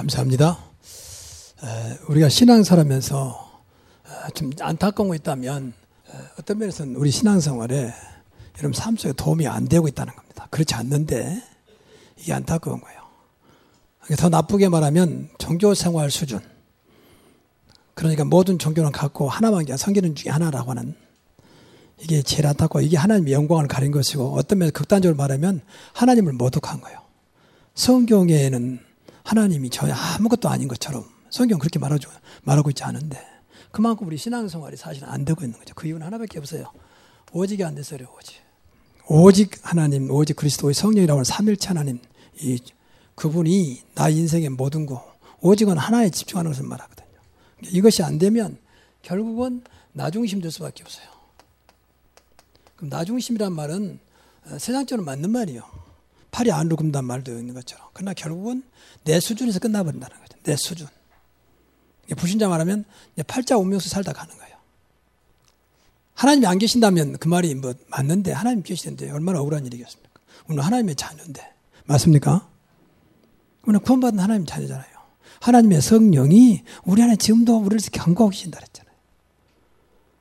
감사합니다. 우리가 신앙생활하면서 좀 안타까운 거 있다면 어떤 면에서는 우리 신앙생활에 여러분 삶 속에 도움이 안 되고 있다는 겁니다. 그렇지 않는데 이게 안타까운 거예요. 더 나쁘게 말하면 종교생활 수준. 그러니까 모든 종교는 갖고 하나만 성기는 중에 하나라고 하는 이게 제일 안타까워. 이게 하나님의 영광을 가린 것이고 어떤 면에서 극단적으로 말하면 하나님을 모독한 거예요. 성경에는 하나님이 전혀 아무것도 아닌 것처럼 성경 그렇게 말하죠, 말하고 있지 않은데 그만큼 우리 신앙생활이 사실 안 되고 있는 거죠. 그 이유는 하나밖에 없어요. 오직이 안 돼서요, 오직. 오직 하나님, 오직 그리스도의 성령이라고 하는 삼일체 하나님, 이 그분이 나 인생의 모든 거, 오직은 하나에 집중하는 것을 말하거든요. 이것이 안 되면 결국은 나 중심 될 수밖에 없어요. 그럼 나 중심이란 말은 어, 세상적으로 맞는 말이에요. 팔이 안으로 굽는 말도 있는 것처럼. 그러나 결국은 내 수준에서 끝나버린다는 거죠. 내 수준. 부신자 말하면 팔자 운명수 살다 가는 거예요. 하나님이 안 계신다면 그 말이 뭐 맞는데 하나님 계시는데 얼마나 억울한 일이겠습니까? 우리는 하나님의 자녀인데. 맞습니까? 우리는 구원받은 하나님 자녀잖아요. 하나님의 성령이 우리 안에 지금도 우리를 강구하고 계신다 그랬잖아요.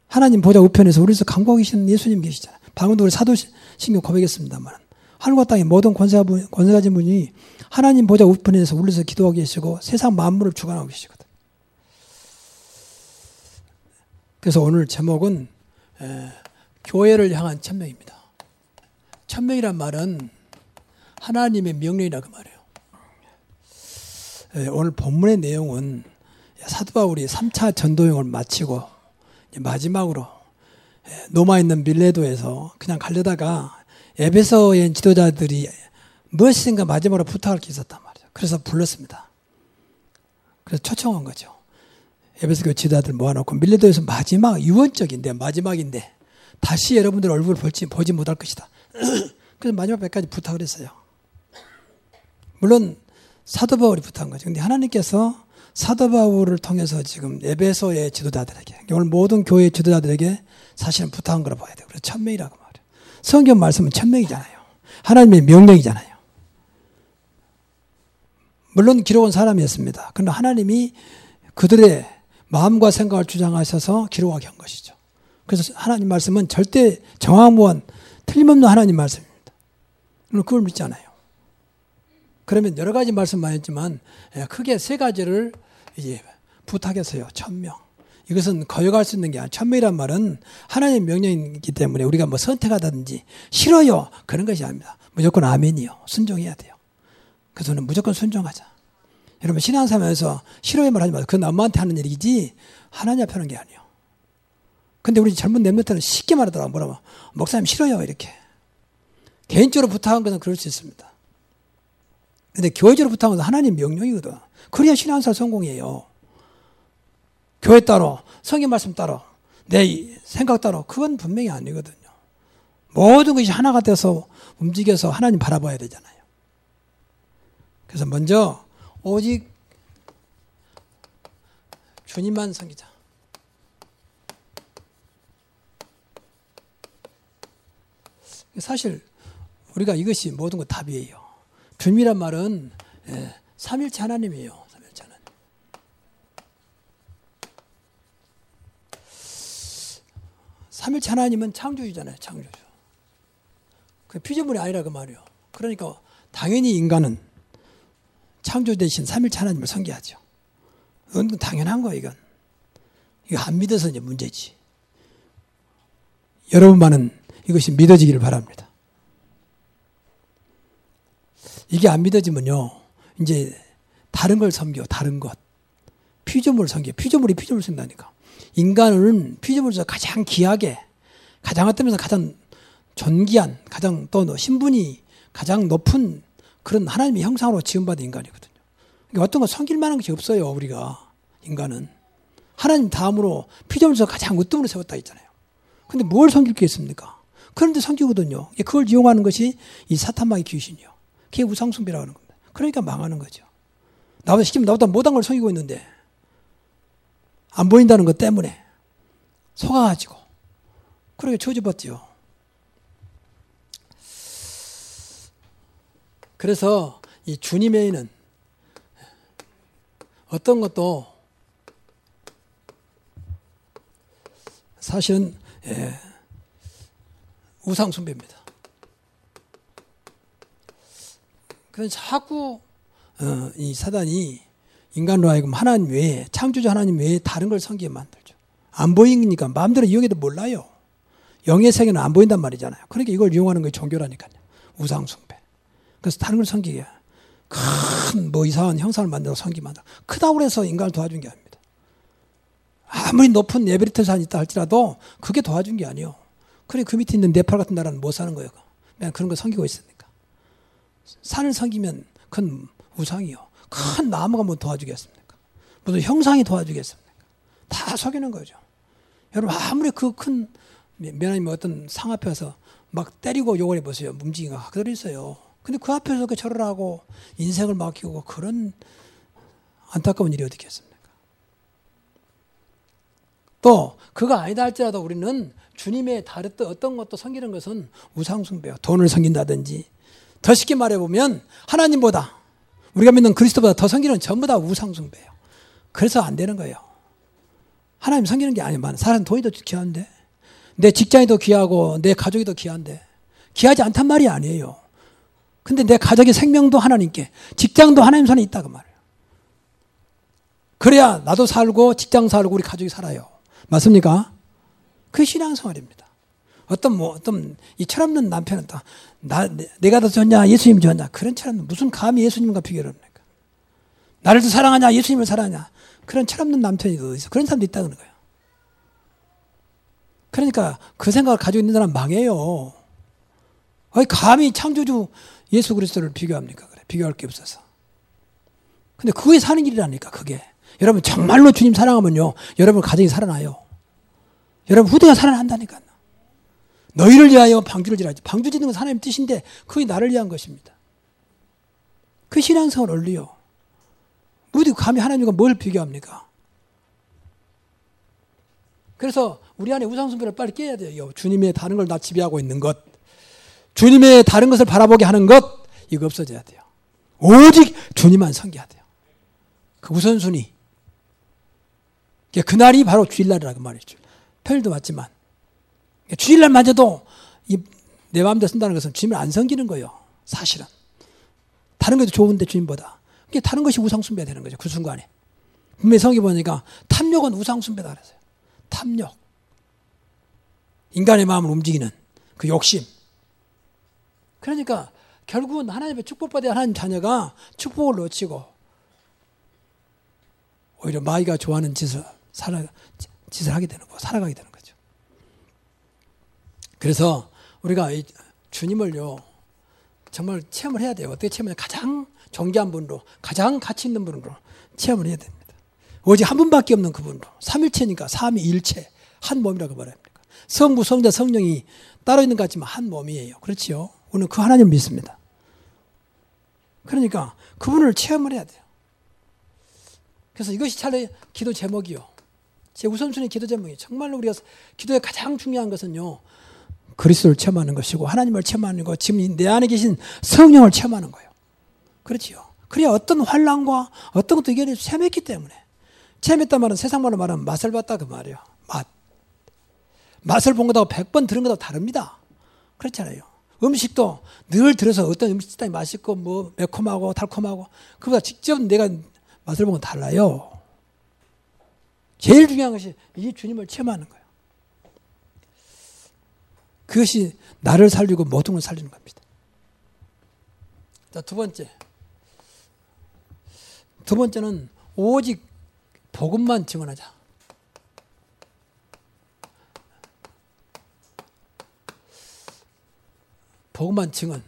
하나님 보좌 우편에서 우리를 강구하고 계시는 예수님 계시잖아요. 방금도 우리 사도신경 고백했습니다만 하늘과 땅의 모든 권세, 권세 가진 분이 하나님 보좌 우편에서 울려서 기도하고 계시고 세상 만물을 주관하고 계시거든. 그래서 오늘 제목은 에, 교회를 향한 천명입니다. 천명이란 말은 하나님의 명령이라 그 말이에요. 에, 오늘 본문의 내용은 사도 바울이 3차 전도행을 마치고 마지막으로 노마 있는 밀레도에서 그냥 가려다가 에베소의 지도자들이 무엇인가 마지막으로 부탁할 게 있었단 말이죠. 그래서 불렀습니다. 그래서 초청한 거죠. 에베소 교 지도자들 모아놓고 밀레도에서 마지막 유언적인데 마지막인데 다시 여러분들 얼굴 볼지 보지 못할 것이다. 그래서 마지막 때까지 부탁을 했어요. 물론 사도 바울이 부탁한 거죠. 근데 하나님께서 사도 바울을 통해서 지금 에베소의 지도자들에게 오늘 모든 교회 지도자들에게 사실은 부탁한 거라 봐야 돼요. 그래서 천명이라고 말해요. 성경 말씀은 천명이잖아요. 하나님의 명령이잖아요. 물론 기록은 사람이었습니다. 그러나 하나님이 그들의 마음과 생각을 주장하셔서 기록하게 한 것이죠. 그래서 하나님 말씀은 절대 정황무한 틀림없는 하나님 말씀입니다. 그걸 믿잖아요. 그러면 여러 가지 말씀 많이 했지만 예, 크게 세 가지를 이제 부탁했어요. 천명. 이것은 거역할 수 있는 게 아니라 천명이란 말은 하나님의 명령이기 때문에 우리가 뭐 선택하다든지 싫어요. 그런 것이 아닙니다. 무조건 아멘이요. 순종해야 돼요. 그래서 는 무조건 순종하자. 여러분 신앙생활에서 싫어요 말하지 마세요. 그건 엄마한테 하는 얘기지 하나님 앞에 하는 게 아니에요. 근데 우리 젊은 랩런트는 쉽게 말하더라고 뭐라고 목사님 싫어요 이렇게 개인적으로 부탁한 것은 그럴 수 있습니다. 근데 교회적으로 부탁한 것은 하나님 명령이거든. 그래야 신앙생활 성공이에요. 교회 따로 성경 말씀 따로 내 생각 따로 그건 분명히 아니거든요. 모든 것이 하나가 돼서 움직여서 하나님 바라봐야 되잖아요. 그래서 먼저 오직 주님만 섬기자. 사실 우리가 이것이 모든 것 답이에요. 주님이란 말은 예, 삼일체 하나님이에요. 삼일체 하나님. 삼일체 하나님은 창조주잖아요. 창조주. 그 피조물이 아니라 그 말이에요. 그러니까 당연히 인간은 창조 대신 삼일체 하나님을 섬겨야죠. 이건 당연한 거예요, 이건. 이거 안 믿어서 이제 문제지. 여러분만은 이것이 믿어지기를 바랍니다. 이게 안 믿어지면요, 이제 다른 걸 섬겨, 다른 것. 피조물을 섬겨. 피조물이 피조물을 섬긴다니까. 인간은 피조물에서 가장 귀하게, 가장 어떤 면에서 가장 존귀한, 가장 또 신분이 가장 높은 그런 하나님의 형상으로 지음받은 인간이거든요. 그러니까 어떤 거 섬길 만한 것이 없어요, 우리가. 인간은. 하나님 다음으로 피조물에서 가장 으뜸으로 세웠다 했잖아요. 근데 뭘 섬길 게 있습니까? 그런데 섬기거든요. 그걸 이용하는 것이 이 사탄마의 귀신이요. 그게 우상숭배라고 하는 겁니다. 그러니까 망하는 거죠. 나보다 시키면 나보다 못한 걸 섬기고 있는데 안 보인다는 것 때문에 속아가지고 그렇게 저주받지요. 그래서 이 주님에는 어떤 것도 사실은 예, 우상 숭배입니다. 그래서 자꾸 어, 이 사단이 인간으로 하여금 하나님 외에 창조주 하나님 외에 다른 걸 섬기게 만들죠. 안 보이니까 마음대로 이용해도 몰라요. 영의 세계는 안 보인단 말이잖아요. 그러니까 이걸 이용하는 게 종교라니까요. 우상 숭배. 그래서 다른 걸 섬기게 큰 뭐 이상한 형상을 만들어 섬기 만들. 크다고 해서 인간을 도와준 게 아닙니다. 아무리 높은 에베레스트 산이 있다 할지라도 그게 도와준 게 아니에요. 그래 그 밑에 있는 네팔 같은 나라는 못 사는 거예요. 그냥 그런 거 섬기고 있으니까. 산을 섬기면 그건 우상이요. 큰 나무가 뭐 도와주겠습니까? 무슨 형상이 도와주겠습니까? 다 속이는 거죠. 여러분 아무리 그큰 면하님 어떤 상 앞에서 막 때리고 욕을 해보세요. 움직이가 그대로 있어요. 근데 그 앞에서 그 절을 하고 인생을 맡기고 그런 안타까운 일이 어디 있겠습니까? 또 그거 아니다 할지라도 우리는 주님의 다른 어떤 것도 섬기는 것은 우상숭배요. 돈을 섬긴다든지 더 쉽게 말해보면 하나님보다 우리가 믿는 그리스도보다 더 섬기는 전부 다 우상숭배예요. 그래서 안 되는 거예요. 하나님 섬기는 게 아니면 사람 돈이 더 귀한데 내 직장이 더 귀하고 내 가족이 더 귀한데 귀하지 않단 말이 아니에요. 근데 내 가족의 생명도 하나님께 직장도 하나님 손에 있다 그 말이에요. 그래야 나도 살고 직장 살고 우리 가족이 살아요. 맞습니까? 그 신앙생활입니다. 어떤 뭐 어떤 이 철없는 남편은 나 내가 더 좋냐 예수님 좋냐 그런 철없는 무슨 감히 예수님과 비교를 합니까? 나를 더 사랑하냐 예수님을 사랑하냐 그런 철없는 남편이 어디 있어 그런 사람도 있다는 거예요. 그러니까 그 생각을 가지고 있는 사람 망해요. 아니 감히 창조주 예수 그리스도를 비교합니까? 그래 비교할 게 없어서. 근데 그게 사는 길이라니까 그게. 여러분 정말로 주님 사랑하면요. 여러분 가정이 살아나요. 여러분 후대가 살아난다니까. 너희를 위하여 방주를 지라지. 방주 짓는 건 하나님 뜻인데 그게 나를 위한 것입니다. 그 신앙성을 올리요. 어디 감히 하나님과 뭘 비교합니까? 그래서 우리 안에 우상숭배를 빨리 깨야 돼요. 주님의 다른 걸다 지배하고 있는 것. 주님의 다른 것을 바라보게 하는 것. 이거 없어져야 돼요. 오직 주님만 섬겨야 돼요. 그 우선순위. 그날이 바로 주일날이라고 말이죠. 평일도 맞지만. 주일날마저도 내 마음대로 쓴다는 것은 주님을 안 섬기는 거예요. 사실은. 다른 것도 좋은데 주님보다. 그게 다른 것이 우상숭배가 되는 거죠. 그 순간에. 분명히 성경 보니까 탐욕은 우상숭배다 그랬어요. 탐욕. 인간의 마음을 움직이는 그 욕심. 그러니까 결국은 하나님의 축복받아야 하나님 자녀가 축복을 놓치고 오히려 마귀가 좋아하는 짓을 살아, 짓을 하게 되는 거, 살아가게 되는 거죠. 그래서 우리가 주님을요, 정말 체험을 해야 돼요. 어떻게 체험하냐. 가장 정교한 분으로, 가장 가치 있는 분으로 체험을 해야 됩니다. 오직 한 분밖에 없는 그분으로. 삼일체니까 삼위일체. 한 몸이라고 말합니다. 성부, 성자, 성령이 따로 있는 것 같지만 한 몸이에요. 그렇지요? 우리는 그 하나님을 믿습니다. 그러니까 그분을 체험을 해야 돼요. 그래서 이것이 차라리 기도 제목이요. 제 우선순위 기도 제목이 정말로 우리가 기도의 가장 중요한 것은요. 그리스도를 체험하는 것이고 하나님을 체험하는 것, 지금 내 안에 계신 성령을 체험하는 거예요. 그렇지요. 그래야 어떤 환란과 어떤 것도 이겨낼 수 체험했기 때문에 체험했단 말은 세상 말로 말하면 맛을 봤다 그 말이에요. 맛. 맛을 본 것하고 100번 들은 것하고 다릅니다. 그렇잖아요. 음식도 늘 들어서 어떤 음식 식당이 맛있고 뭐 매콤하고 달콤하고 그보다 직접 내가 맛을 보면 달라요. 제일 중요한 것이 이 주님을 체험하는 거예요. 그것이 나를 살리고 모든 걸 살리는 겁니다. 자, 두 번째. 두 번째는 오직 복음만 증언하자. 복음만 증언,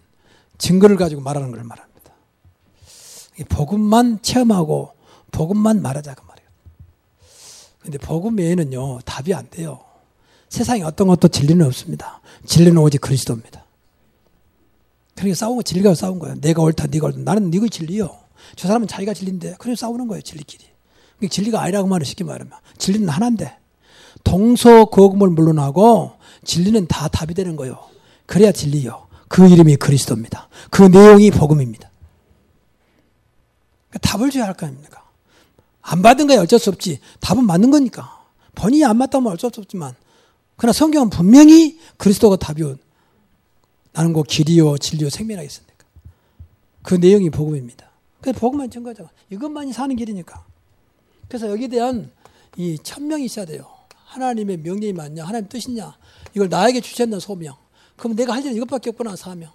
증거를 가지고 말하는 걸 말합니다. 복음만 체험하고 복음만 말하자 그 말이에요. 근데 복음 외에는요 답이 안 돼요. 세상에 어떤 것도 진리는 없습니다. 진리는 오직 그리스도입니다. 그러니까 싸운 거 진리가 싸운 거예요. 내가 옳다, 네가 옳다. 나는 네가 진리요. 저 사람은 자기가 진리인데 그래서 싸우는 거예요. 진리끼리. 진리가 아니라고 말을 쉽게 말하면 진리는 하나인데 동서거금을 물론하고 진리는 다 답이 되는 거예요. 그래야 진리요. 그 이름이 그리스도입니다. 그 내용이 복음입니다. 그러니까 답을 줘야 할 거 아닙니까? 안 받은 거야 어쩔 수 없지. 답은 맞는 거니까. 본인이 안 맞다면 어쩔 수 없지만. 그러나 성경은 분명히 그리스도가 답이요. 나는 그 길이요, 진리요, 생명하겠습니까? 그 내용이 복음입니다. 그래서 복음만 증거하자. 이것만이 사는 길이니까. 그래서 여기에 대한 이 천명이 있어야 돼요. 하나님의 명령이 맞냐, 하나님 뜻이냐, 이걸 나에게 주셨는 소명. 그럼 내가 할 일은 이것밖에 없구나, 사명.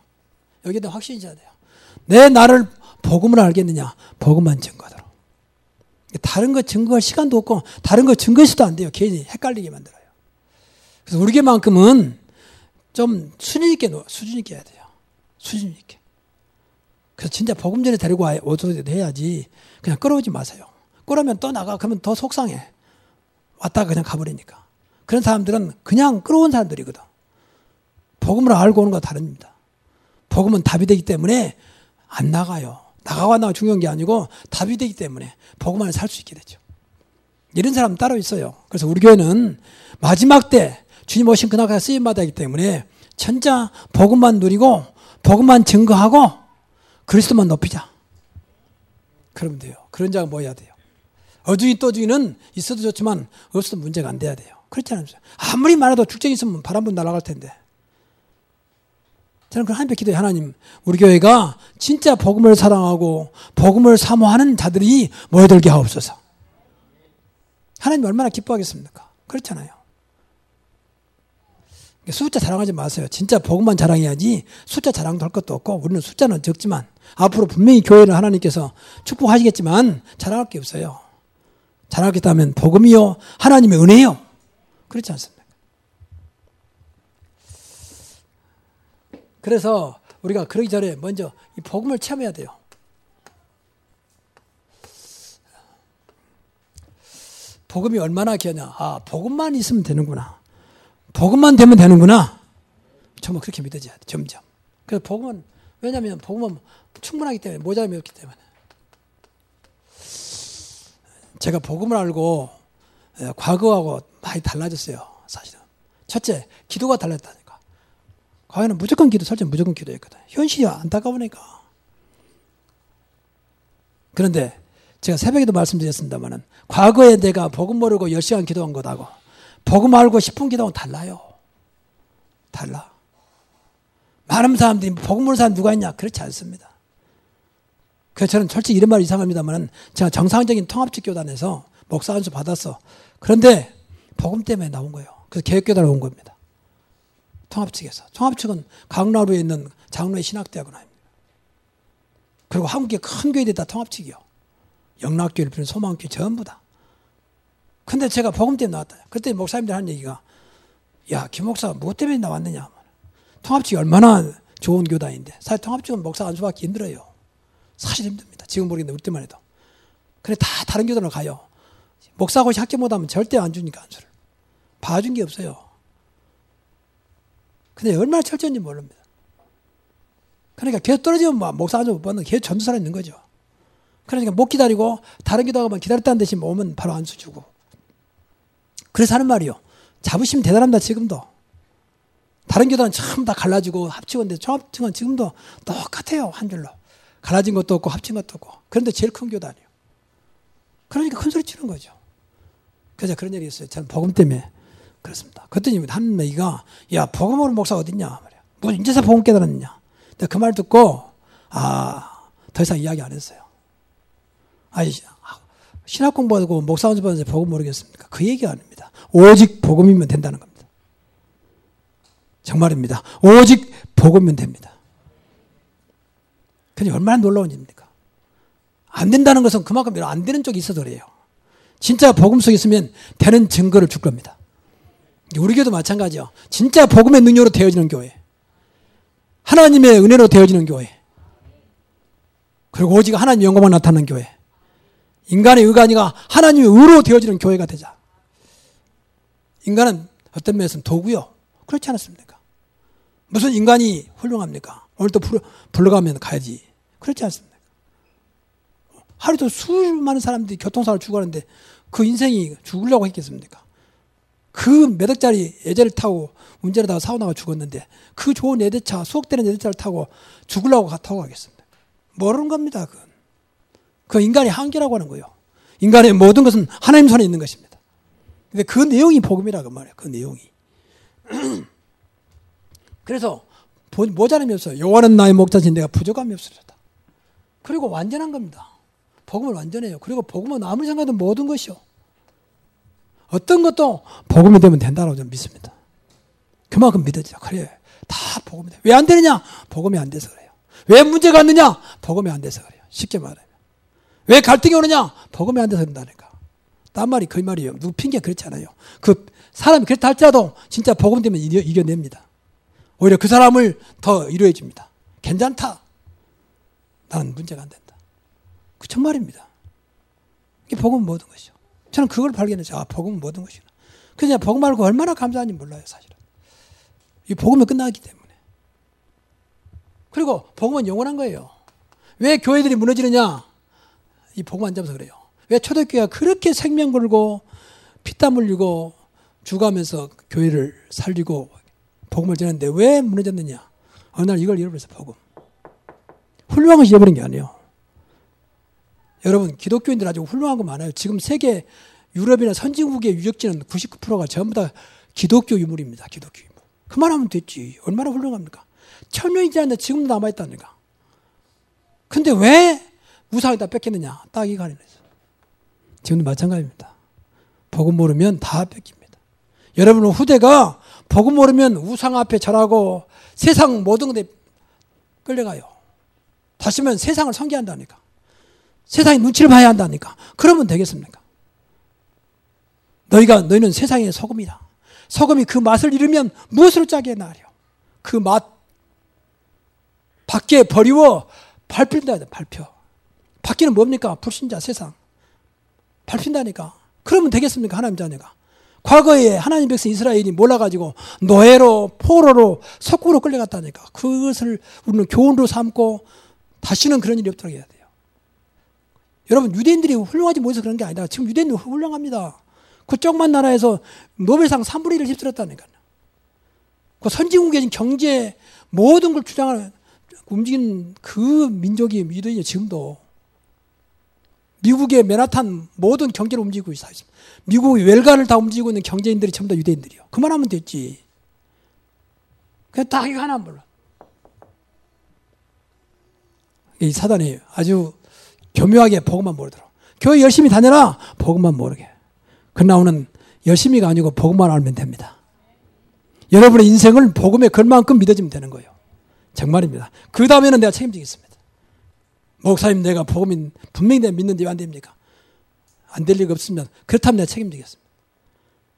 여기에 대한 확신이 있어야 돼요. 내 나를 복음을 알겠느냐, 복음만 증거하도록. 다른 거 증거할 시간도 없고, 다른 거 증거해서도 안 돼요. 괜히 헷갈리게 만들어요. 그래서 우리 교만큼은 좀 수준 있게, 수준 있게 해야 돼요. 수준 있게. 그래서 진짜 복음 전에 데리고 오도록 해야지 그냥 끌어오지 마세요. 끌어오면 또 나가 그러면 더 속상해. 왔다가 그냥 가버리니까. 그런 사람들은 그냥 끌어온 사람들이거든. 복음을 알고 오는 거 다릅니다. 복음은 답이 되기 때문에 안 나가요. 나가고 안 나가 중요한 게 아니고 답이 되기 때문에 복음 안에 살 수 있게 되죠. 이런 사람 따로 있어요. 그래서 우리 교회는 마지막 때 주님 오신 그날까지 쓰임 받아야 하기 때문에 천자 복음만 누리고 복음만 증거하고 그리스도만 높이자. 그러면 돼요. 그런 자가 뭐야 돼요. 어중이 또중이는 있어도 좋지만 없어도 문제가 안 돼야 돼요. 그렇지 않습니까? 아무리 많아도 축적 있으면 바람 분 날아갈 텐데. 저는 그 하나님 기도해 하나님 우리 교회가 진짜 복음을 사랑하고 복음을 사모하는 자들이 모여들게 하옵소서. 하나님 얼마나 기뻐하겠습니까? 그렇잖아요. 숫자 자랑하지 마세요. 진짜 복음만 자랑해야지 숫자 자랑도 할 것도 없고 우리는 숫자는 적지만 앞으로 분명히 교회를 하나님께서 축복하시겠지만 자랑할 게 없어요. 자랑하겠다면 복음이요 하나님의 은혜요. 그렇지 않습니까? 그래서 우리가 그러기 전에 먼저 이 복음을 체험해야 돼요. 복음이 얼마나 귀하냐. 아, 복음만 있으면 되는구나. 복음만 되면 되는구나. 정말 그렇게 믿어져야 돼, 점점. 그래서 복음은, 왜냐면 복음은 충분하기 때문에, 모자람이 없기 때문에. 제가 복음을 알고 예, 과거하고 많이 달라졌어요. 사실은. 첫째, 기도가 달랐다니까. 과거에는 무조건 기도, 설정 무조건 기도했거든. 현실이 안타까우니까. 그런데 제가 새벽에도 말씀드렸습니다만은 과거에 내가 복음 모르고 10시간 기도한 것하고 복음 알고 10분 기도하고 달라요. 달라. 많은 사람들이 복음 모르는 누가 있냐? 그렇지 않습니다. 그래서 저는 솔직히 이런 말 이상합니다만은 제가 정상적인 통합적 교단에서 목사 안수 받았어. 그런데 복음 때문에 나온 거예요. 그래서 개혁교단으로 온 겁니다. 통합 측에서. 통합 측은 강남루에 있는 장로의 신학대학원 아닙니다. 그리고 한국의 큰 교회들이 다 통합 측이요. 영락교회를 비롯 소망교회 전부 다. 근데 제가 복음 때문에 나왔다. 그때 목사님들 하는 얘기가 야, 김 목사가 뭐 때문에 나왔느냐. 통합측이 얼마나 좋은 교단인데. 사실 통합측은 목사 안수받기 힘들어요. 사실 힘듭니다. 지금 모르겠는데 우리 때만 해도. 그래 다 다른 교단으로 가요. 목사고시 학교 못하면 절대 안 주니까 안수를. 봐준 게 없어요. 근데 얼마나 철저한지 모릅니다. 그러니까 계속 떨어지면 뭐 목사 안수 못 받는 계속 전도사로 있는 거죠. 그러니까 못 기다리고 다른 교단가면 기다렸다는 대신 오면 바로 안수 주고. 그래서 하는 말이요. 자부심 대단합니다, 지금도. 다른 교단은 전부 다 갈라지고 합치고 있는데 종합층은 지금도 똑같아요, 한 줄로. 갈라진 것도 없고 합친 것도 없고. 그런데 제일 큰 교단이요. 그러니까 큰 소리 치는 거죠. 그래서 그런 일이 있어요. 저는 복음 때문에 그렇습니다. 그랬더니 한 메이가 야 복음으로 목사 어딨냐 말이야. 뭐 인제서 복음 깨달았느냐. 근데 그 말 듣고 아 더 이상 이야기 안 했어요. 아니 신학 공부하고 목사 연습하는데 복음 모르겠습니까? 그 얘기 아닙니다. 오직 복음이면 된다는 겁니다. 정말입니다. 오직 복음이면 됩니다. 그게 얼마나 놀라운 일입니까? 안 된다는 것은 그만큼 안 되는 쪽이 있어서 그래요. 진짜 복음 속에 있으면 되는 증거를 줄 겁니다. 우리 교도 마찬가지요. 진짜 복음의 능력으로 되어지는 교회. 하나님의 은혜로 되어지는 교회. 그리고 오직 하나님 영광만 나타나는 교회. 인간의 아니라 하나님의 의로 되어지는 교회가 되자. 인간은 어떤 면에서는 도구요. 그렇지 않았습니까? 무슨 인간이 훌륭합니까? 오늘 또 불러가면 가야지. 그렇지 않습니까? 하루도 수많은 사람들이 교통사고를 죽었는데 그 인생이 죽으려고 했겠습니까? 그 몇 억짜리 예제를 타고 운전하다가 사고 나가 죽었는데 그 좋은 예대차, 수억되는 예대차를 타고 죽으려고 타고 가겠습니다. 모르는 겁니다, 그건. 그 인간의 한계라고 하는 거예요. 인간의 모든 것은 하나님 손에 있는 것입니다. 근데 그 내용이 복음이라고 말이에요. 그 내용이. 그래서 모자람이 없어요. 요한은 나의 목자신 내가 부족함이 없으리다. 그리고 완전한 겁니다. 복음을 완전해요. 그리고 복음은 아무리 생각해도 모든 것이요. 어떤 것도 복음이 되면 된다고 저는 믿습니다. 그만큼 믿어지죠. 그래. 다 복음이 돼. 왜 안 되느냐? 복음이 안 돼서 그래요. 왜 문제가 왔느냐? 복음이 안 돼서 그래요. 쉽게 말하면. 왜 갈등이 오느냐? 복음이 안 돼서 그런다니까. 딴 말이 그 말이에요. 누구 핑계 그렇잖아요. 그 사람이 그렇다 할지라도 진짜 복음 되면 이겨, 이겨냅니다. 오히려 그 사람을 더 이루어 줍니다. 괜찮다. 나는 문제가 안 된다. 그 정말입니다. 이게 복음은 모든 것이죠. 저는 그걸 발견했죠. 아, 복음은 모든 것이구나. 그냥 복음 말고 얼마나 감사한지 몰라요, 사실은. 이 복음이 끝나기 때문에. 그리고 복음은 영원한 거예요. 왜 교회들이 무너지느냐? 이 복음 안 잡아서 그래요. 왜 초대교회가 그렇게 생명 걸고 피땀 흘리고 죽어가면서 교회를 살리고 복음을 전했는데 왜 무너졌느냐? 어느 날 이걸 잃어버려서 복음. 훌륭한 것을 잃어버린 게 아니에요. 여러분 기독교인들 아주 훌륭한 거 많아요. 지금 세계 유럽이나 선진국의 유적지는 99%가 전부 다 기독교 유물입니다. 기독교 유물. 그만하면 됐지. 얼마나 훌륭합니까? 천년이 지났는데 지금도 남아있다니까. 근데 왜 우상에다 뺏겼느냐? 딱 이거 아니에요. 지금도 마찬가지입니다. 복음 모르면 다 뺏깁니다. 여러분 후대가 복음 모르면 우상 앞에 절하고 세상 모든 것에 끌려가요. 다시 면 세상을 성기한다니까. 세상의 눈치를 봐야 한다니까. 그러면 되겠습니까? 너희가 너희는 세상의 소금이다. 소금이 그 맛을 잃으면 무엇으로 짜게 나려? 그 맛 밖에 버리워 밟힌다 밟혀. 밖에는 뭡니까? 불신자 세상. 밟힌다니까. 그러면 되겠습니까? 하나님 자녀가. 과거에 하나님 백성 이스라엘이 몰라가지고 노예로 포로로 석구로 끌려갔다니까. 그것을 우리는 교훈으로 삼고 다시는 그런 일이 없도록 해야 돼요. 여러분 유대인들이 훌륭하지 못해서 그런 게 아니다. 지금 유대인들 훌륭합니다. 그쪽만 나라에서 노벨상 3분의 1을 휩쓸었다니까요. 그 선진국의 경제 모든 걸 주장하는 움직이는 그 민족이 유대인이 지금도 미국의 맨하탄 모든 경제를 움직이고 있어요. 미국의 웰가를 다 움직이고 있는 경제인들이 전부 다 유대인들이요. 그만하면 됐지. 그냥 딱 이거 하나 몰라. 이 사단이 아주 교묘하게 복음만 모르도록. 교회 열심히 다녀라. 복음만 모르게. 그러나 오는 열심히가 아니고 복음만 알면 됩니다. 여러분의 인생을 복음에 걸만큼 믿어지면 되는 거예요. 정말입니다. 그 다음에는 내가 책임지겠습니다. 목사님 내가 복음인 분명히 내가 믿는데 왜 안 됩니까? 안 될 리가 없으면 그렇다면 내가 책임지겠습니다.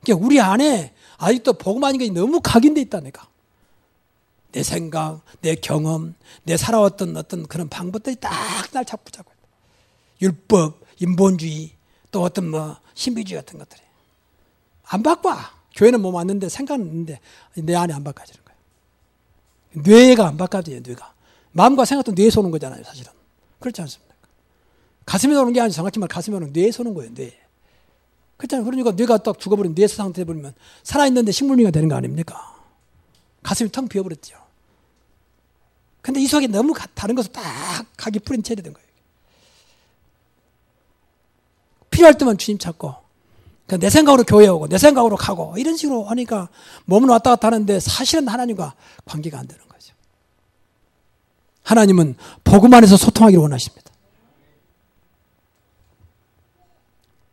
그러니까 우리 안에 아직도 복음 아닌 것이 너무 각인돼 있다니까. 내 생각, 내 경험, 내 살아왔던 어떤 그런 방법들이 딱 날 잡고 잡고 율법, 인본주의, 또 어떤 뭐 신비주의 같은 것들이 안 바꿔. 교회는 뭐 맞는데 생각은 있는데 내 안에 안 바꿔지는 거예요. 뇌가 안 바꿔져요. 뇌가 마음과 생각도 뇌에서 오는 거잖아요. 사실은 그렇지 않습니까? 가슴에서 오는 게 아니라 정확히 말 가슴에 오는 뇌에서 오는 거예요. 뇌. 그렇잖아요. 그러니까 뇌가 딱 죽어버린 뇌 상태 해버리면 살아있는데 식물미가 되는 거 아닙니까? 가슴이 텅 비어버렸죠. 근데 이 속에 너무 다른 것을 딱 각이 뿌린 채 되는 거예요. 필요할 때만 주님 찾고 내 생각으로 교회 오고 내 생각으로 가고 이런 식으로 하니까 몸은 왔다 갔다 하는데 사실은 하나님과 관계가 안 되는 거죠. 하나님은 복음 안에서 소통하기를 원하십니다.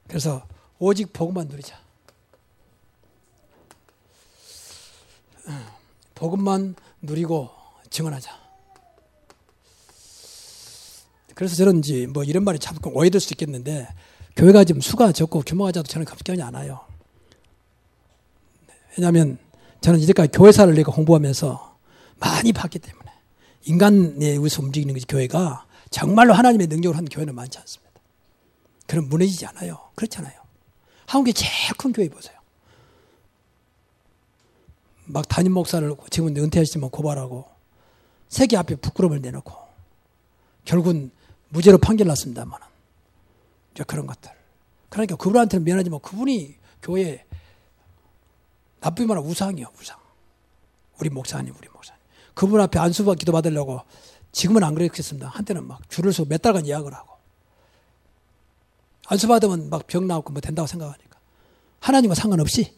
그래서 오직 복음만 누리자. 복음만 누리고 증언하자. 그래서 이제 뭐 이런 말이 참 오해될 수 있겠는데 교회가 지금 수가 적고 규모가 작도 저는 걱정이 않아요. 왜냐하면 저는 이제까지 교회사를 내가 공부하면서 많이 봤기 때문에 인간에 의해서 움직이는 것이 교회가 정말로 하나님의 능력을 하는 교회는 많지 않습니다. 그럼 무너지지 않아요. 그렇잖아요. 한국의 제일 큰 교회 보세요. 막 담임 목사를 지금은 은퇴하시지만 고발하고 세계 앞에 부끄러움을 내놓고 결국은 무죄로 판결났습니다만 이제 그런 것들. 그러니까 그분한테는 미안하지만 그분이 교회 말하면 우상이요, 우상. 우리 목사님, 우리 목사님. 그분 앞에 안수받 기도 받으려고 지금은 안 그랬겠습니다. 한때는 막 줄을 서고 몇 달간 예약을 하고. 안수 받으면 막 병 나고 뭐 된다고 생각하니까 하나님과 상관없이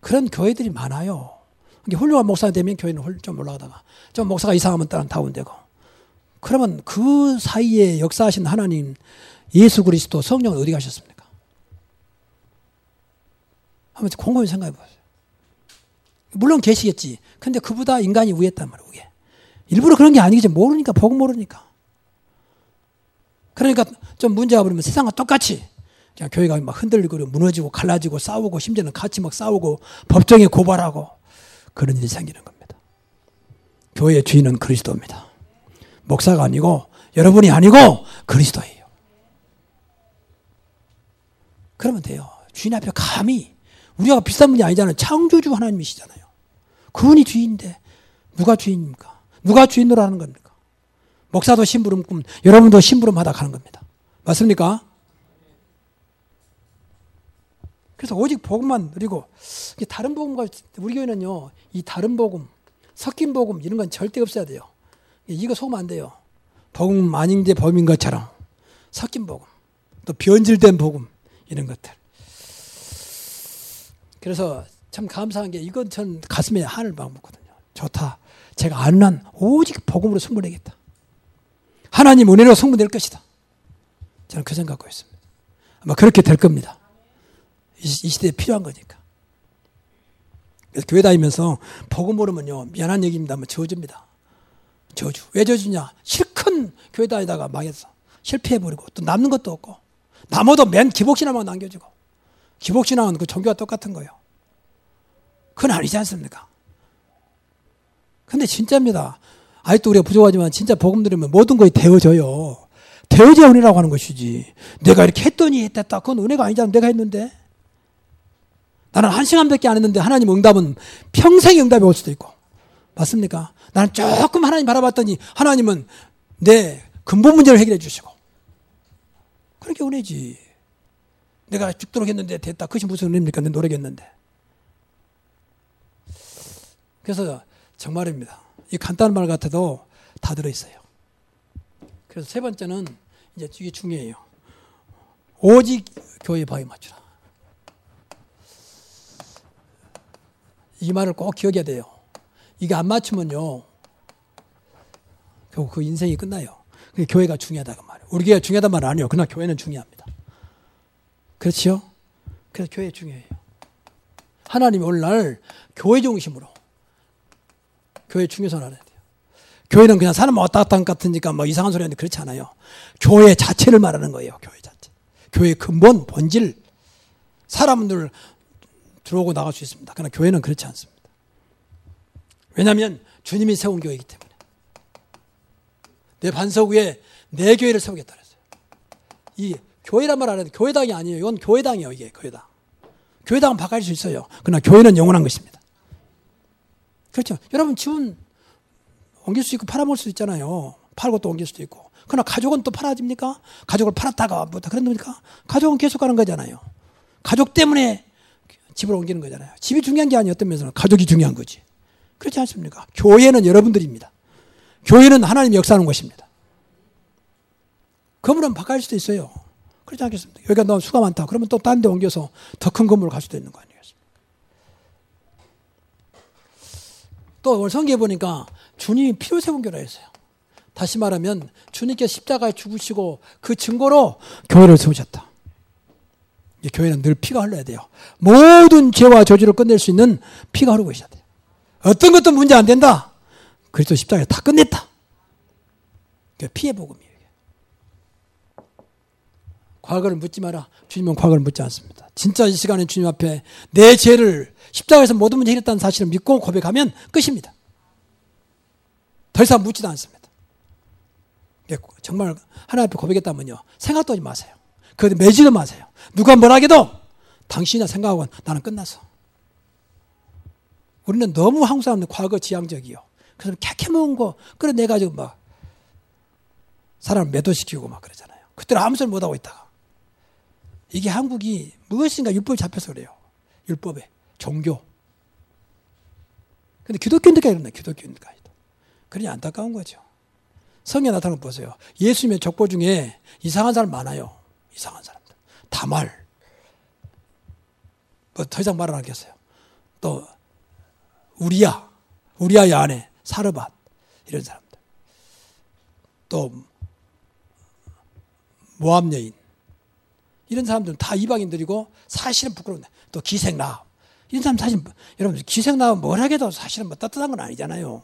그런 교회들이 많아요. 훌륭한 목사가 되면 교회는 좀 올라가다가 좀 목사가 이상하면 따라 다운되고 그러면 그 사이에 역사하신 하나님 예수 그리스도 성령은 어디 가셨습니까? 한번 곰곰이 생각해 보세요. 물론 계시겠지. 근데 그보다 인간이 위했단 말이에요. 위에. 일부러 그런 게 아니겠지. 모르니까 복음 모르니까. 그러니까 좀 문제가 버리면 세상과 똑같이 그냥 교회가 막 흔들리고 무너지고 갈라지고 싸우고 심지어는 같이 막 싸우고 법정에 고발하고 그런 일이 생기는 겁니다. 교회의 주인은 그리스도입니다. 목사가 아니고 여러분이 아니고 그리스도예요. 그러면 돼요. 주인 앞에 감히 우리가 비싼 분이 아니잖아요. 창조주 하나님이시잖아요. 그분이 주인인데 누가 주인입니까? 누가 주인으로 하는 겁니까? 목사도 심부름 꿈, 여러분도 심부름 하다 가는 겁니다. 맞습니까? 그래서 오직 복음만 누리고 다른 복음과 우리 교회는요 이 다른 복음 섞인 복음 이런 건 절대 없어야 돼요 이거 속으면 안 돼요 복음 아닌데 범인 것처럼 섞인 복음 또 변질된 복음 이런 것들 그래서 참 감사한 게 이건 전 가슴에 한을 막 먹거든요 좋다 제가 아는 한 오직 복음으로 승부내겠다 하나님 은혜로 승부낼 것이다 저는 그 생각 갖고 있습니다 아마 그렇게 될 겁니다 이 시대에 필요한 거니까. 교회 다니면서 복음 모르면요 미안한 얘기입니다. 뭐 저주입니다. 저주. 왜 저주냐? 실컷 교회 다니다가 망해서 실패해버리고 또 남는 것도 없고 남아도 맨 기복신앙만 남겨주고 기복신앙은 그 종교와 똑같은 거예요. 그건 아니지 않습니까? 근데 진짜입니다. 아직도 우리가 부족하지만 진짜 복음 들으면 모든 것이 되어져요. 되어져야 은혜라고 하는 것이지. 내가 이렇게 했더니 했다. 그건 은혜가 아니잖아. 내가 했는데. 나는 한 시간밖에 안 했는데 하나님 응답은 평생 응답이 올 수도 있고. 맞습니까? 나는 조금 하나님 바라봤더니 하나님은 내 근본 문제를 해결해 주시고. 그렇게 은혜지. 내가 죽도록 했는데 됐다. 그것이 무슨 은혜입니까? 내 노력했는데. 그래서 정말입니다. 이 간단한 말 같아도 다 들어있어요. 그래서 세 번째는 이제 이게 중요해요. 오직 교회 바위 맞추라. 이 말을 꼭 기억해야 돼요. 이게 안 맞추면요. 결국 그 인생이 끝나요. 교회가 중요하다고 말이에요. 우리 교회가 중요하단 말 아니에요. 그러나 교회는 중요합니다. 그렇지요? 그래서 교회 중요해요. 하나님이 오늘날 교회 중심으로 교회 중요성을 알아야 돼요. 교회는 그냥 사람 왔다 갔다 한 같으니까 뭐 이상한 소리 하는데 그렇지 않아요. 교회 자체를 말하는 거예요. 교회 자체. 교회 근본, 본질. 사람들 들어오고 나갈 수 있습니다. 그러나 교회는 그렇지 않습니다. 왜냐하면 주님이 세운 교회이기 때문에. 내 반석 위에 내 교회를 세우겠다 그랬어요. 이 교회란 말 안 해도 교회당이 아니에요. 이건 교회당이에요. 이게 교회당. 교회당은 바뀔 수 있어요. 그러나 교회는 영원한 것입니다. 그렇죠. 여러분 집은 옮길 수 있고 팔아먹을 수 있잖아요. 팔고 또 옮길 수도 있고. 그러나 가족은 또 팔아집니까? 가족을 팔았다가 뭐 그런 겁니까? 가족은 계속 가는 거잖아요. 가족 때문에 집을 옮기는 거잖아요. 집이 중요한 게 아니었던 면서는 가족이 중요한 거지. 그렇지 않습니까? 교회는 여러분들입니다. 교회는 하나님 역사하는 것입니다. 건물은 바뀔 수도 있어요. 그렇지 않겠습니까? 여기가 너무 수가 많다. 그러면 또 딴 데 옮겨서 더 큰 건물을 갈 수도 있는 거 아니겠습니까? 또 오늘 성경에 보니까 주님이 피로 세운 교라 했어요. 다시 말하면 주님께 십자가에 죽으시고 그 증거로 교회를 세우셨다. 교회는 늘 피가 흘러야 돼요. 모든 죄와 저주를 끝낼 수 있는 피가 흐르고 있어야 돼요. 어떤 것도 문제 안 된다. 그리스도 십자가에 다 끝냈다. 피의 복음이에요. 과거를 묻지 마라. 주님은 과거를 묻지 않습니다. 진짜 이 시간에 주님 앞에 내 죄를 십자가에서 모든 문제 해결했다는 사실을 믿고 고백하면 끝입니다. 더 이상 묻지도 않습니다. 정말 하나님 앞에 고백했다면요. 생각도 하지 마세요. 그런데 매지도 마세요. 누가 뭐라 해도 당신이나 생각하고 나는 끝났어. 우리는 너무 한국 과거 지향적이요. 그래서 캐캐먹은 거 끌어내가지고 막 사람을 매도시키고 막 그러잖아요. 그때 아무 소리 못하고 있다가. 이게 한국이 무엇인가 율법이 잡혀서 그래요. 율법에. 종교. 근데 기독교인들까지 그러네, 기독교인들까지도. 그러니 안타까운 거죠. 성에 나타나는 거 보세요. 예수님의 족보 중에 이상한 사람 많아요. 이상한 사람들. 다말. 뭐 더 이상 말을 하겠어요. 또 우리야, 우리야의 아내 사르밧 이런 사람들. 또 모함 여인 이런 사람들은 다 이방인들이고 사실은 부끄러운데 또 기생나 이런 사람 사실 여러분 기생나 뭘 하게도 사실은 뭐 따뜻한 건 아니잖아요.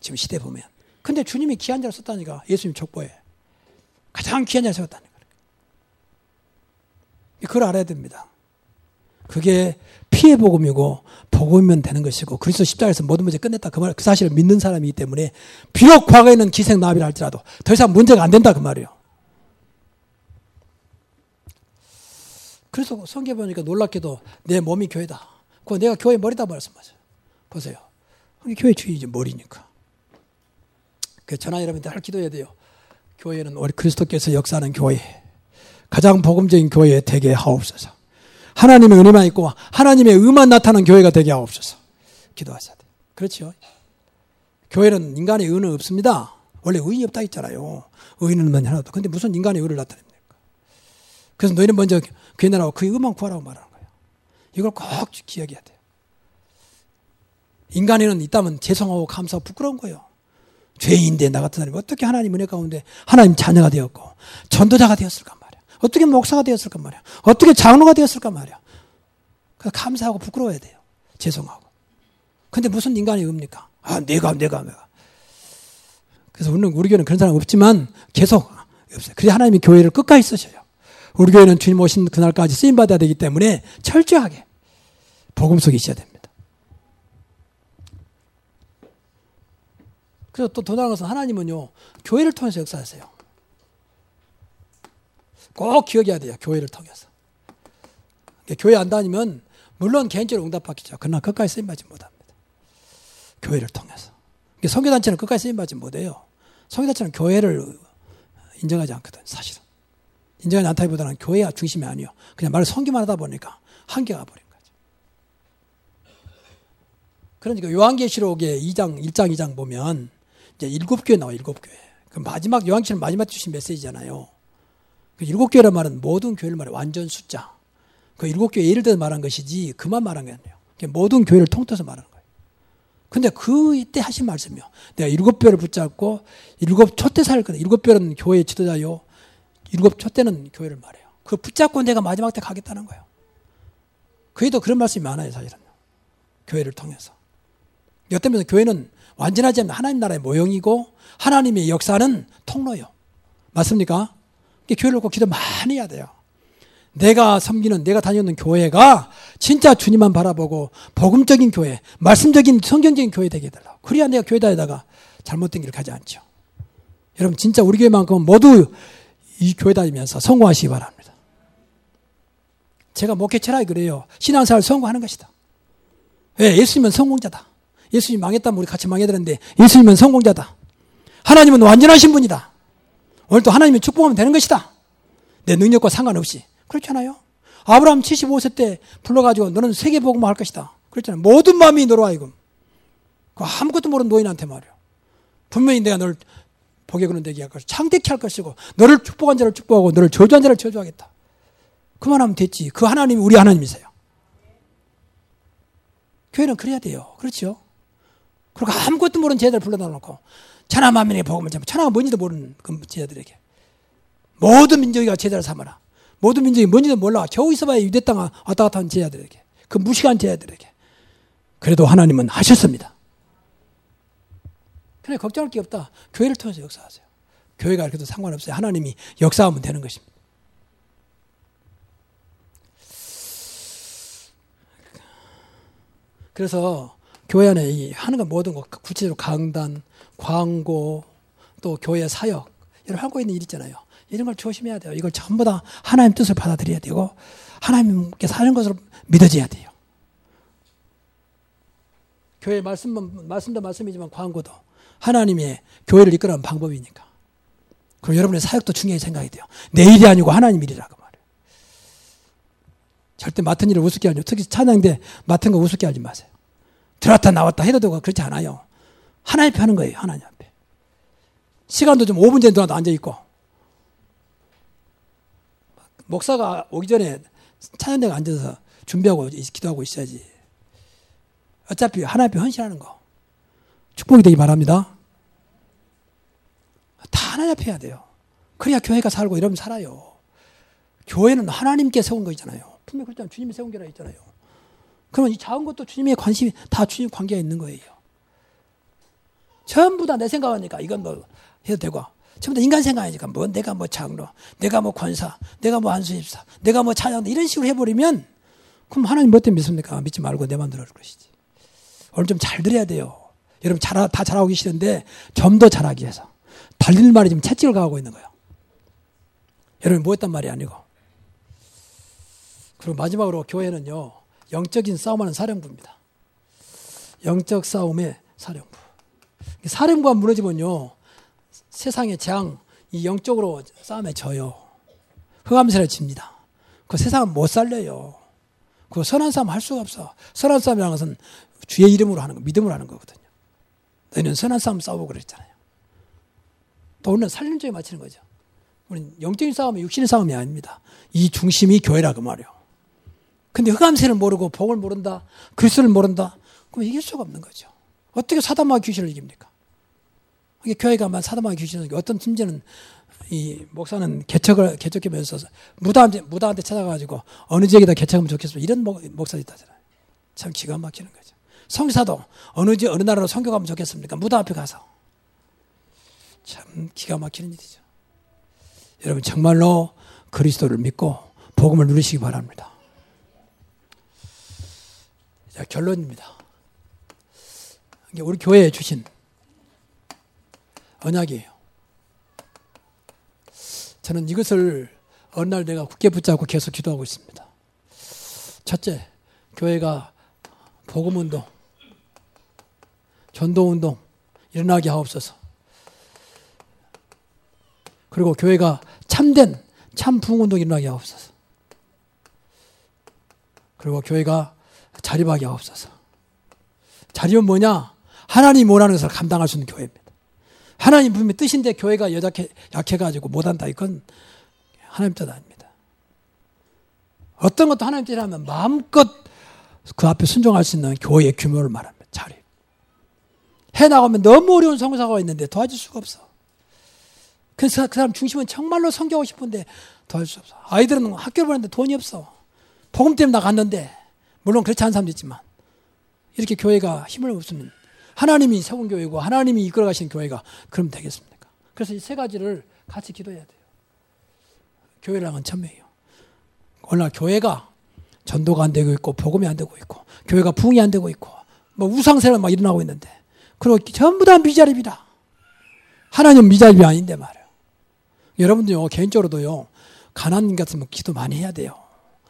지금 시대 보면. 근데 주님이 귀한 자를 썼다니까 예수님 족보에 가장 귀한 자를 세웠다니까. 그걸 알아야 됩니다. 그게 피해 복음이고 복음이면 되는 것이고 그리스도 십자가에서 모든 문제 끝냈다 그 말, 그 사실을 믿는 사람이기 때문에 비록 과거에는 기생 나비를 할지라도 더 이상 문제가 안 된다 그 말이에요. 그래서 성경 보니까 놀랍게도 내 몸이 교회다. 그 내가 교회 머리다 말씀하세요. 보세요. 교회 주인이지 머리니까. 그 전하 여러분들 할 기도해야 돼요. 교회는 우리 그리스도께서 역사하는 교회, 가장 복음적인 교회 되게 하옵소서. 하나님의 은혜만 있고 하나님의 의만 나타나는 교회가 되게 하옵소서. 기도하셔야 돼요. 그렇죠. 교회는 인간의 의는 없습니다. 원래 의이 없다 했잖아요. 의는 하나도. 근데 무슨 인간의 의를 나타냅니까? 그래서 너희는 먼저 교회 나라고 그 의만 구하라고 말하는 거예요. 이걸 꼭 기억해야 돼요. 인간에는 있다면 죄송하고 감사하고 부끄러운 거예요. 죄인인데 나 같은 사람이 어떻게 하나님 은혜 가운데 하나님 자녀가 되었고 전도자가 되었을까 말이야. 어떻게 목사가 되었을까 말이야. 어떻게 장로가 되었을까 말이야. 그 감사하고 부끄러워야 돼요. 죄송하고. 근데 무슨 인간이 읍니까? 아, 내가, 내가, 내가. 그래서 우리는 우리 교회는 그런 사람 없지만 계속 없어요. 그래 하나님이 교회를 끝까지 쓰셔요. 우리 교회는 주님 오신 그날까지 쓰임 받아야 되기 때문에 철저하게 복음 속에 있어야 됩니다. 그래서 또 더 나아가서 하나님은요 교회를 통해서 역사하세요. 꼭 기억해야 돼요. 교회를 통해서. 교회 안 다니면 물론 개인적으로 응답받겠죠. 그러나 끝까지 쓰임받지 못합니다. 교회를 통해서. 성교단체는 끝까지 쓰임받지 못해요. 성교단체는 교회를 인정하지 않거든 사실은. 인정하지 않다기보다는 교회가 중심이 아니요. 그냥 말을 성기만 하다 보니까 한계가 버린 거죠. 그러니까 요한계시록의 2장, 1장, 2장 보면 이제 일곱 교회 나와 일곱 교회. 그 마지막 요한계시록 마지막 주신 메시지잖아요. 그 일곱 교회란 말은 모든 교회를 말해 완전 숫자. 그 일곱 교회 예를 들어 말한 것이지 그만 말한 게 아니에요. 모든 교회를 통틀어서 말하는 거예요. 근데 그때 하신 말씀이요. 내가 일곱 뼈를 붙잡고 일곱 살 거다. 일곱 뼈는 교회 지도자요. 일곱 촛대는 교회를 말해요. 그 붙잡고 내가 마지막 때 가겠다는 거예요. 그에도 그런 말씀이 많아요, 사실은. 교회를 통해서. 면에서 교회는 완전하지 않은 하나님 나라의 모형이고 하나님의 역사는 통로요. 맞습니까? 교회를 꼭 기도 많이 해야 돼요. 내가 섬기는 내가 다니는 교회가 진짜 주님만 바라보고 복음적인 교회, 말씀적인 성경적인 교회 되게 해달라고. 그래야 내가 교회 다니다가 잘못된 길을 가지 않죠. 여러분 진짜 우리 교회만큼은 모두 이 교회 다니면서 성공하시기 바랍니다. 제가 목회 철학이 그래요. 신앙생활 성공하는 것이다. 왜? 예수님은 성공자다. 예수님 망했다면 우리 같이 망해야 되는데 예수님은 성공자다. 하나님은 완전하신 분이다. 오늘 또 하나님의 축복하면 되는 것이다. 내 능력과 상관없이. 그렇잖아요. 아브라함 75세 때 불러가지고 너는 세계복음을 할 것이다. 그렇잖아요. 모든 마음이 너로 하여금. 그 아무것도 모르는 노인한테 말이야. 분명히 내가 너를 그는 되게 할 것이고 창대케 할 것이고 너를 축복한 자를 축복하고 너를 저주한 자를 저주하겠다. 그만하면 됐지. 그 하나님이 우리 하나님이세요. 교회는 그래야 돼요. 그렇죠? 그리고 아무것도 모르는 제자들 불러다 놓고 천하만민의 복음을 전부 천하가 뭔지도 모르는 그 제자들에게 모든 민족이가 제자를 삼아라. 모든 민족이 뭔지도 몰라. 겨우 있어봐야 유대 땅 왔다 갔다 하는 제자들에게 그 무식한 제자들에게 그래도 하나님은 하셨습니다. 그래 걱정할 게 없다. 교회를 통해서 역사하세요. 교회가 그래도 상관없어요. 하나님이 역사하면 되는 것입니다. 그래서 교회 안에 이 하는 건 모든 거 구체적으로 강단, 광고, 또 교회 사역 이런 하고 있는 일 있잖아요. 이런 걸 조심해야 돼요. 이걸 전부 다 하나님 뜻을 받아들여야 되고 하나님께 사는 것으로 믿어져야 돼요. 교회 말씀 말씀도 말씀이지만 광고도 하나님의 교회를 이끌어가는 방법이니까. 그리고 여러분의 사역도 중요히 생각이 돼요. 내 일이 아니고 하나님 일이라고 말해요. 절대 맡은 일을 우습게 하지 특히 찬양대 맡은 거 우습게 하지 마세요. 들어왔다 나왔다 해도 되고 그렇지 않아요. 하나님 앞에 하는 거예요. 하나님 앞에. 시간도 좀 5분 전에 들어와도 앉아있고. 목사가 오기 전에 찬양대가 앉아서 준비하고 기도하고 있어야지. 어차피 하나님 헌신하는 거. 축복이 되기 바랍니다. 다 앞에 해야 돼요. 그래야 교회가 살고 이러면 살아요. 교회는 하나님께 세운 거잖아요. 분명히 그렇잖아요. 주님이 세운 게라 했잖아요. 그러면 이 작은 것도 주님의 관심이 다 주님 관계가 있는 거예요. 전부 다 내 생각하니까 이건 뭐 해도 되고 전부 다 인간 생각이니까 뭐 내가 뭐 장로, 내가 뭐 권사, 내가 뭐 안수입사, 내가 뭐 찬양 이런 식으로 해버리면 그럼 하나님 뭐 때문에 믿습니까? 믿지 말고 내 마음대로 할 것이지. 오늘 좀 잘 들어야 돼요. 여러분 잘, 다 잘하고 계시는데 좀 더 잘하기 위해서. 달릴 말이 지금 채찍을 가고 있는 거예요. 여러분 뭐 했단 말이 아니고. 그리고 마지막으로 교회는요, 영적인 싸움하는 사령부입니다. 영적 싸움의 사령부. 사령부가 무너지면요, 세상의 재앙, 이 영적으로 싸움에 져요. 흑암세를 집니다. 그 세상은 못 살려요. 그 선한 싸움 할 수가 없어. 선한 싸움이라는 것은 주의 이름으로 하는 거, 믿음으로 하는 거거든요. 너희는 선한 싸움 싸우고 그랬잖아요. 또 우리는 살림적에 맞추는 거죠. 우리는 영적인 싸움이 육신의 싸움이 아닙니다. 이 중심이 교회라 그 말이에요. 근데 흑암세를 모르고 복을 모른다, 그리스도를 모른다, 그럼 이길 수가 없는 거죠. 어떻게 사단마귀 귀신을 이깁니까? 이게 교회가 만 사단마귀 귀신을 어떤 팀제는 이 목사는 개척을 개척하면서 무다한테 무다한테 찾아가지고 어느 지역에다 개척하면 좋겠습니다. 이런 목사도 있다잖아요. 참 기가 막히는 거죠. 성사도 어느 지 어느 나라로 성교 가면 좋겠습니까? 무다 앞에 가서 참 기가 막히는 일이죠. 여러분 정말로 그리스도를 믿고 복음을 누리시기 바랍니다. 자, 결론입니다. 우리 교회에 주신 언약이에요. 저는 이것을 어느 날 내가 굳게 붙잡고 계속 기도하고 있습니다. 첫째, 교회가 복음운동, 전도운동 일어나게 하옵소서. 그리고 교회가 참된 참 부흥운동 일어나게 하옵소서. 그리고 교회가 자립하게 하옵소서. 자립은 뭐냐? 하나님 원하는 것을 감당할 수 있는 교회입니다. 하나님 분명히 뜻인데 교회가 여작해, 약해가지고 못한다. 이건 하나님 뜻 아닙니다. 어떤 것도 하나님 뜻이라면 마음껏 그 앞에 순종할 수 있는 교회의 규모를 말합니다. 자립. 해 나가면 너무 어려운 성사가 있는데 도와줄 수가 없어. 그래서 그 사람 중심은 정말로 성교하고 싶은데 도와줄 수 없어. 아이들은 학교 보내는데 돈이 없어. 복음 때문에 나갔는데 물론 그렇지 않은 사람도 있지만 이렇게 교회가 힘을 없으면 하나님이 세운 교회고 하나님이 이끌어 가신 교회가 그럼 되겠습니까? 그래서 이 세 가지를 같이 기도해야 돼요. 교회랑은 천명이요. 오늘 교회가 전도가 안 되고 있고 복음이 안 되고 있고 교회가 부흥이 안 되고 있고 뭐 우상세가 막 일어나고 있는데 그리고 전부 다 미자립이다. 하나님 미자립이 아닌데 말이에요. 여러분들요 개인적으로도요 가난 같으면 기도 많이 해야 돼요.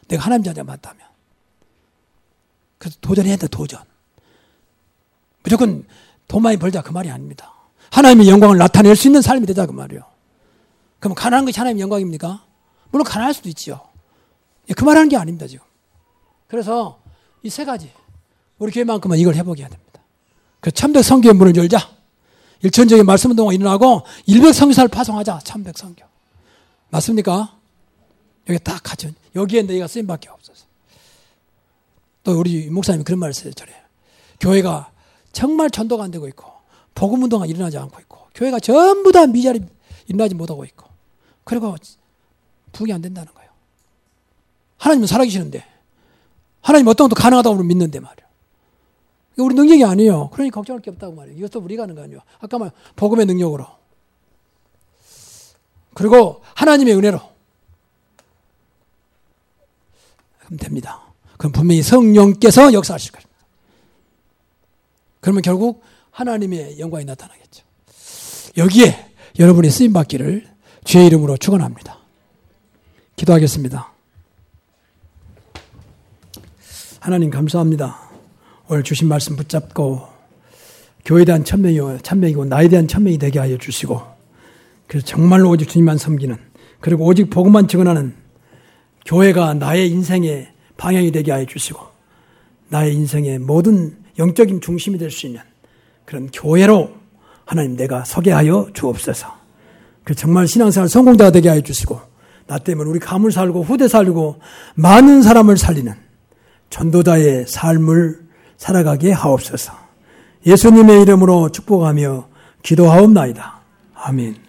내가 하나님 자녀 맞다면. 그래서 도전해야 돼, 도전. 무조건 돈 많이 벌자 그 말이 아닙니다. 하나님의 영광을 나타낼 수 있는 삶이 되자 그 말이요. 그럼 가난한 것이 하나님의 영광입니까? 물론 가난할 수도 있지요. 예, 그 말하는 게 아닙니다, 지금. 그래서 이 세 가지, 우리 교회만큼은 이걸 해보게 해야 됩니다. 그 참백 성교의 문을 열자. 일천적인 말씀 운동가 일어나고 일백 성교사를 파송하자. 참백 성교. 맞습니까? 여기 딱 갖춘, 여기에 너희가 쓰임밖에 없어서. 또 우리 목사님이 그런 말을 했어요. 저래. 교회가 정말 전도가 안 되고 있고 복음 운동가 일어나지 않고 있고 교회가 전부 다 미자리 일어나지 못하고 있고 그리고 부흥이 안 된다는 거예요. 하나님은 살아계시는데 하나님 어떤 것도 가능하다고 믿는데 말이에요. 우리 능력이 아니에요. 그러니 걱정할 게 없다고 말이에요. 이것도 우리가 하는 거 아니에요. 아까 말 복음의 능력으로. 그리고 하나님의 은혜로. 그럼 됩니다. 그럼 분명히 성령께서 역사하실 것입니다. 그러면 결국 하나님의 영광이 나타나겠죠. 여기에 여러분이 쓰임 받기를 주의 이름으로 축원합니다. 기도하겠습니다. 하나님 감사합니다. 오늘 주신 말씀 붙잡고 교회에 대한 천명이, 천명이고 나에 대한 천명이 되게 하여 주시고 그래서 정말로 오직 주님만 섬기는 그리고 오직 복음만 증언하는 교회가 나의 인생의 방향이 되게 하여 주시고 나의 인생의 모든 영적인 중심이 될 수 있는 그런 교회로 하나님 내가 서게 하여 주옵소서. 그 정말 신앙생활 성공자 되게 하여 주시고 나 때문에 우리 가물 살고 후대 살고 많은 사람을 살리는 전도자의 삶을 살아가게 하옵소서. 예수님의 이름으로 축복하며 기도하옵나이다. 아멘.